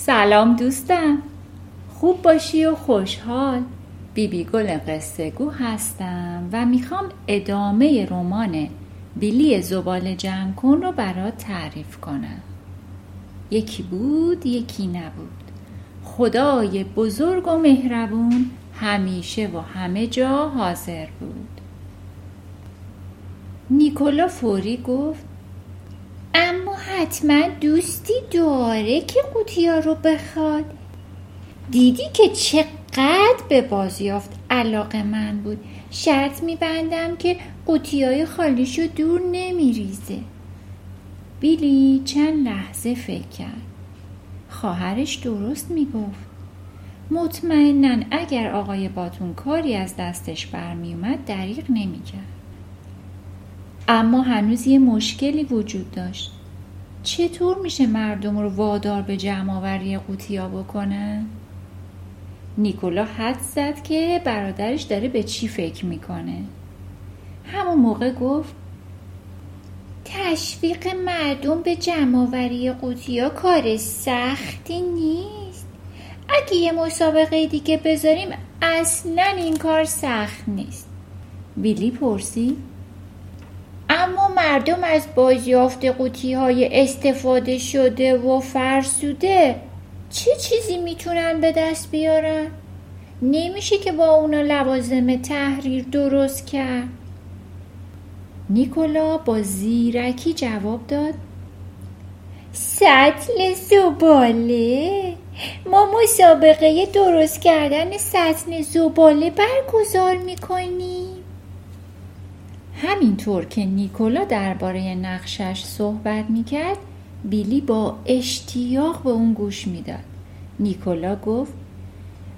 سلام دوستم. خوب باشی و خوشحال. بیبی گل قصه گو هستم و می‌خوام ادامه رمان بیلی زبال جمع کن رو برات تعریف کنم. یکی بود یکی نبود. خدای بزرگ و مهربون همیشه و همه جا حاضر بود. نیکولا فوری گفت حتما دوستی داره که قوطیا رو بخواد. دیدی که چقدر به بازیافت علاقه من بود. شرط میبندم که قوطیای خالیشو دور نمیریزه. بیلی چند لحظه فکر کرد. خواهرش درست می‌گفت. مطمئنا اگر آقای باتون کاری از دستش برمیومد دریغ نمی‌کرد. اما هنوز یه مشکلی وجود داشت. چطور میشه مردم رو وادار به جمعآوری قوطیا بکنن؟ نیکولا حد زد که برادرش داره به چی فکر می‌کنه. همون موقع گفت تشویق مردم به جمعآوری قوطیا کار سختی نیست. اگه یه مسابقه دیگه بذاریم اصلا این کار سخت نیست. ویلی پرسید. مردم از بازیافت قوطی های استفاده شده و فرسوده چه چیزی می‌تونن به دست بیارن؟ نمیشه که با اونا لوازم تحریر درست کرد. نیکولا با زیرکی جواب داد. سطل زباله؟ ما مسابقه درست کردن سطل زباله برگزار می‌کنیم. همینطور که نیکولا درباره نقشش صحبت می‌کرد بیلی با اشتیاق به اون گوش می‌داد. نیکولا گفت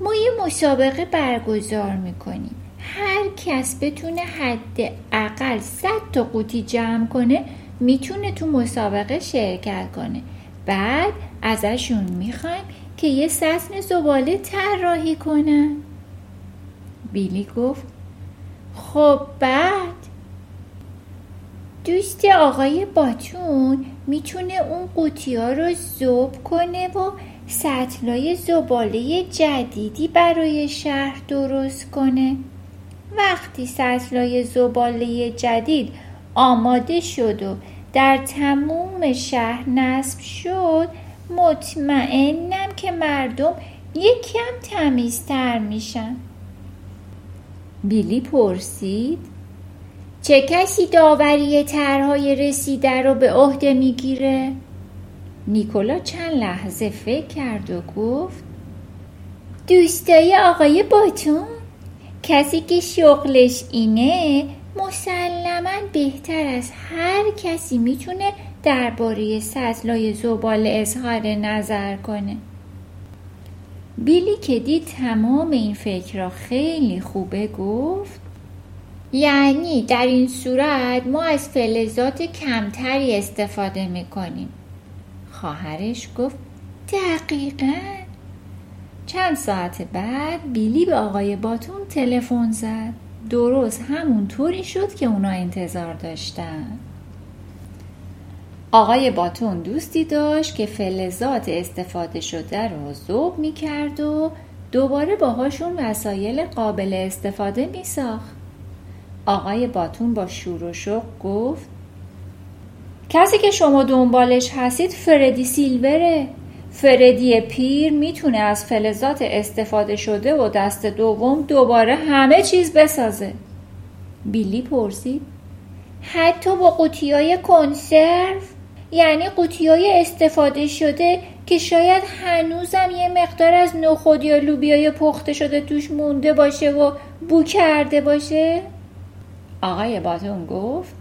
ما یه مسابقه برگزار می‌کنیم. هر کس بتونه حد اقل صد تا قوطی جمع کنه می‌تونه تو مسابقه شرکت کنه. بعد ازشون می‌خوایم که یه سطن زباله طراحی کنن. بیلی گفت خب بعد دوست آقای باتون می‌تونه اون قوطی ها رو زوب کنه و سطلای زباله جدیدی برای شهر درست کنه. وقتی سطلای زباله جدید آماده شد و در تموم شهر نصب شد مطمئنم که مردم یکم تمیزتر میشن. بیلی پرسید چه کسی داوری طرحهای رسیده رو به عهده می‌گیره؟ نیکولا چند لحظه فکر کرد و گفت دوستای آقای باتون کسی که شغلش اینه مسلما بهتر از هر کسی می‌تونه درباره سطلای زبال اظهار نظر کنه بیلی که دید تمام این فکر را خیلی خوبه گفت یعنی در این صورت ما از فلزات کمتری استفاده می‌کنیم. خواهرش گفت دقیقا. چند ساعت بعد بیلی به آقای باتون تلفن زد. درست همون طوری شد که اونا انتظار داشتن. آقای باتون دوستی داشت که فلزات استفاده شده رو ذوب می‌کرد و دوباره باهاشون وسایل قابل استفاده میساخت. آقای باتون با شور و شوق گفت کسی که شما دنبالش هستید فردی سیلوره. فردی پیر می‌تونه از فلزات استفاده شده و دست دوم دوباره همه چیز بسازه. بیلی پرسید حتی با قوطی های کنسرو؟ یعنی قوطی های استفاده شده که شاید هنوزم یه مقدار از نخود یا لوبیای پخته شده توش مونده باشه و بو کرده باشه؟ آقای باتون گفت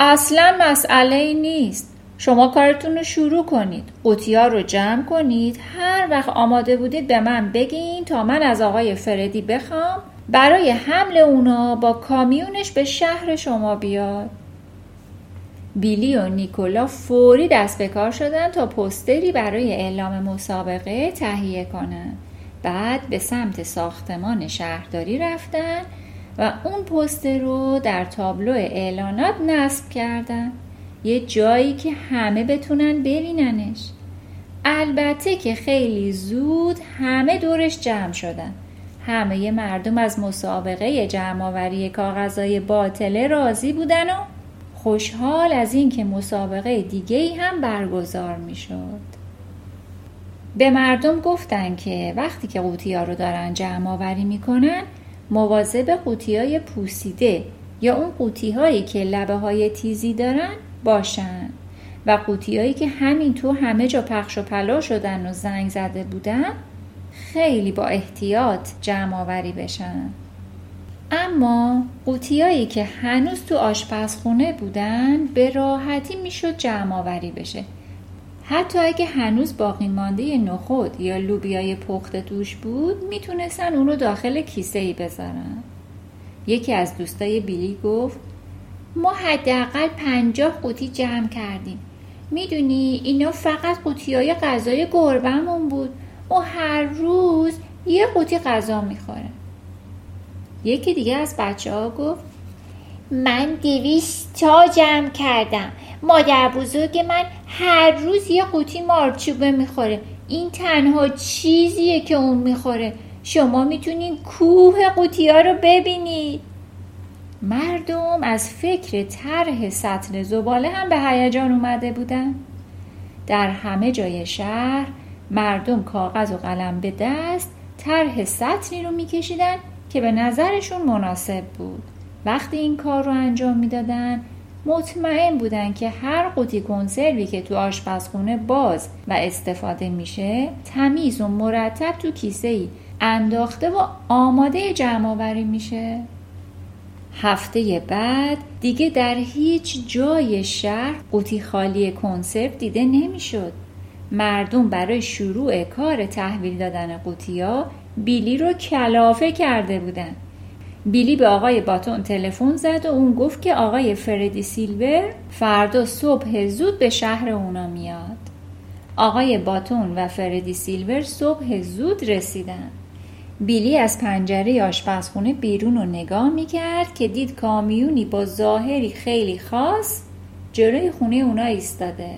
اصلا مسئله ای نیست. شما کارتون رو شروع کنید. قوطیا رو جمع کنید. هر وقت آماده بودید به من بگین تا من از آقای فردی بخوام. برای حمل اونا با کامیونش به شهر شما بیاد. بیلی و نیکولا فوری دست به کار شدن تا پستری برای اعلام مسابقه تهیه کنند بعد به سمت ساختمان شهرداری رفتن. و اون پستر رو در تابلو اعلانات نصب کردن. یه جایی که همه بتونن ببیننش. البته که خیلی زود همه دورش جمع شدن. همه مردم از مسابقه جمعآوری کاغذهای باطله راضی بودن و خوشحال از اینکه مسابقه دیگه ای هم برگزار می شد. به مردم گفتن که وقتی که قوطی ها رو دارن جمع آوری می‌کنن مواظب قوطی های پوسیده یا اون قوطی هایی که لبه های تیزی دارن باشن. و قوطی هایی که همین تو همه جا پخش و پلا شدن و زنگ زده بودن خیلی با احتیاط جمع آوری بشن. اما قوطیایی که هنوز تو آشپزخونه بودن به راحتی می‌شد جمع آوری بشه. حتی اگه هنوز باقی مانده نخود یا لوبیای پخته توش بود می‌تونستن اونو داخل کیسه ای بذارن. یکی از دوستای بیلی گفت ما حداقل پنجاه قوطی جمع کردیم. می‌دونی اینا فقط قوطی های غذای گربمون بود. و هر روز یه قوطی غذا می‌خوره. یکی دیگه از بچه ها گفت من دیویست تا جمع کردم. مادر بزرگ من هر روز یه قوطی مارچوبه می‌خوره. این تنها چیزیه که اون می‌خوره. شما می‌تونین کوه قوطی ها رو ببینید. مردم از فکر طرح سطل زباله هم به هیجان اومده بودن. در همه جای شهر مردم کاغذ و قلم به دست طرح سطلی رو میکشیدن که به نظرشون مناسب بود. وقتی این کار رو انجام می‌دادن مطمئن بودن که هر قوطی کنسروی که تو آشپزخونه باز و استفاده میشه تمیز و مرتب تو کیسه ای انداخته و آماده جمع آوری میشه. هفته بعد دیگه در هیچ جای شهر قوطی خالی کنسرو دیده نمی‌شد. مردم برای شروع کار تحویل دادن قوطیا بیلی رو کلافه کرده بودن. بیلی به آقای باتون تلفن زد و اون گفت که آقای فردی سیلور فردا صبح زود به شهر اونا میاد. آقای باتون و فردی سیلور صبح زود رسیدن. بیلی از پنجره آشپزخونه بیرون رو نگاه می‌کرد که دید کامیونی با ظاهری خیلی خاص جلوی خونه اونا ایستاده.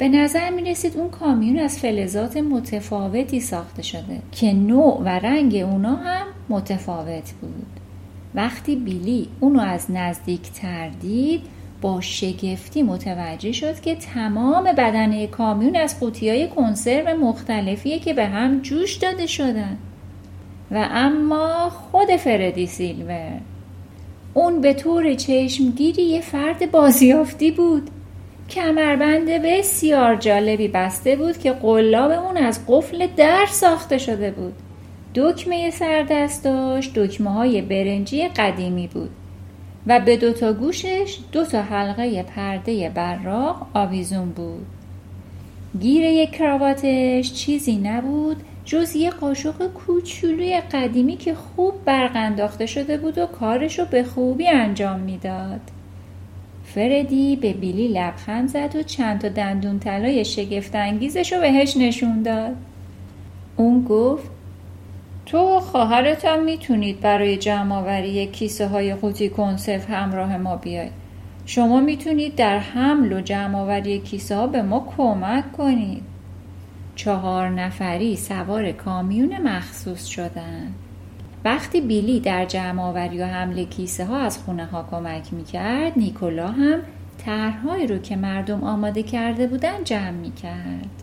به نظر می رسید اون کامیون از فلزات متفاوتی ساخته شده که نوع و رنگ اونا هم متفاوت بود. وقتی بیلی اونو از نزدیک تردید با شگفتی متوجه شد که تمام بدنه کامیون از قوطی های کنسرو مختلفیه که به هم جوش داده شدن. و اما خود فردی سیلور اون به طور چشمگیری یه فرد بازیافتی بود. کمربند بسیار جالبی بسته بود که قلاب اون از قفل در ساخته شده بود دکمه سردست داشت دکمه های برنجی قدیمی بود و به دوتا گوشش دوتا حلقه پرده براق آویزون بود گیر یک کراواتش چیزی نبود جز یه قاشق کوچولوی قدیمی که خوب برق انداخته شده بود و کارشو به خوبی انجام می‌داد. فردی به بیلی لبخند زد و چند تا دندون طلای شگفت انگیزش رو بهش نشون داد. اون گفت تو خواهرت هم می‌تونید برای جمع آوری کیسه های قوطی کنسرو همراه ما بیاید. شما می‌تونید در حمل و جمع آوری کیسه ها به ما کمک کنید. چهار نفری سوار کامیون مخصوص شدن. وقتی بیلی در جمع آوری و حمل کیسه ها از خونه ها کمک می‌کرد نیکولا هم طرحهایی رو که مردم آماده کرده بودن جمع می‌کرد.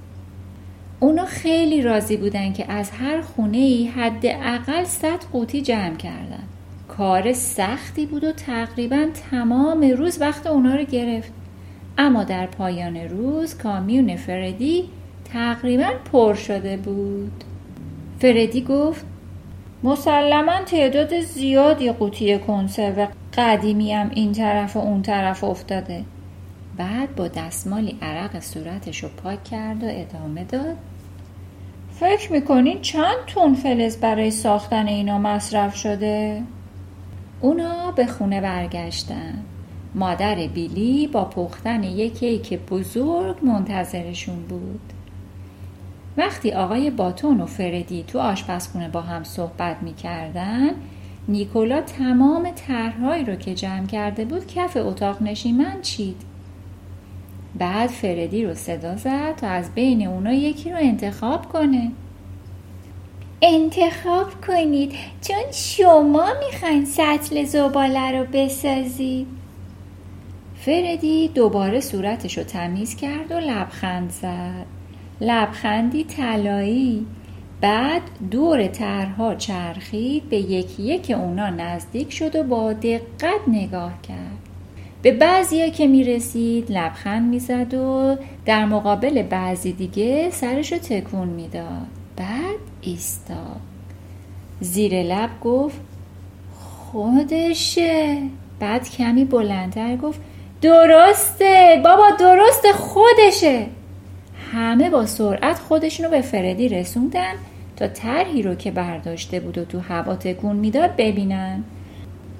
اونا خیلی راضی بودن که از هر خونه ای حداقل صد قوطی جمع کردن. کار سختی بود و تقریبا تمام روز وقت اونا رو گرفت. اما در پایان روز کامیون فردی تقریبا پر شده بود. فردی گفت مسلما تعداد زیادی قوطی کنسرو قدیمی هم این طرف و اون طرف افتاده. بعد با دستمالی عرق صورتش رو پاک کرد و ادامه داد. فکر می‌کنین چند تون فلز برای ساختن اینا مصرف شده؟ اونا به خونه برگشتن. مادر بیلی با پختن یک کیک بزرگ منتظرشون بود. وقتی آقای باتون و فردی تو آشپزخونه با هم صحبت می‌کردن نیکولا تمام طرحهایی رو که جمع کرده بود کف اتاق نشیمن چید. بعد فردی رو صدا زد تا از بین اونا یکی رو انتخاب کنه. انتخاب کنید چون شما می‌خواین سطل زباله رو بسازید. فردی دوباره صورتش رو تمیز کرد و لبخند زد. لبخندی طلایی. بعد دور طرها چرخید به یکی یک اونا نزدیک شد و با دقت نگاه کرد. به بعضی که می رسید لبخند می زد و در مقابل بعضی دیگه سرش رو تکون می‌داد. بعد ایستاد. زیر لب گفت خودشه. بعد کمی بلندتر گفت درسته بابا درست خودشه. همه با سرعت خودشونو به فردی رسوندن تا طرحی رو که برداشته بود و تو هوا تکون می‌داد ببینن.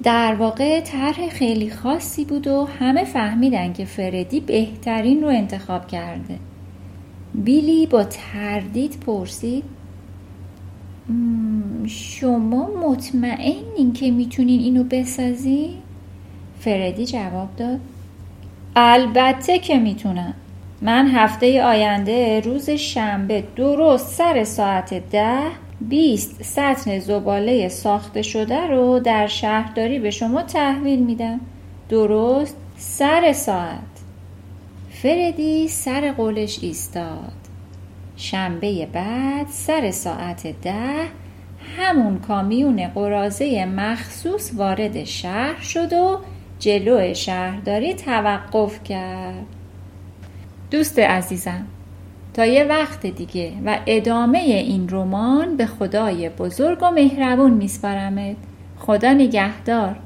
در واقع طرح خیلی خاصی بود و همه فهمیدن که فردی بهترین رو انتخاب کرده. بیلی با تردید پرسید شما مطمئنین که می‌تونین اینو بسازی؟ فردی جواب داد البته که می‌تونم. من هفته آینده روز شنبه درست سر ساعت ده بیست سطن زباله ساخته شده رو در شهرداری به شما تحویل میدم. درست سر ساعت. فردی سر قولش ایستاد. شنبه بعد سر ساعت ده همون کامیون قرازه مخصوص وارد شهر شد و جلو شهرداری توقف کرد. دوست عزیزم تا یه وقت دیگه و ادامه این رمان به خدای بزرگ و مهربون میسپارمت. خدا نگهدار.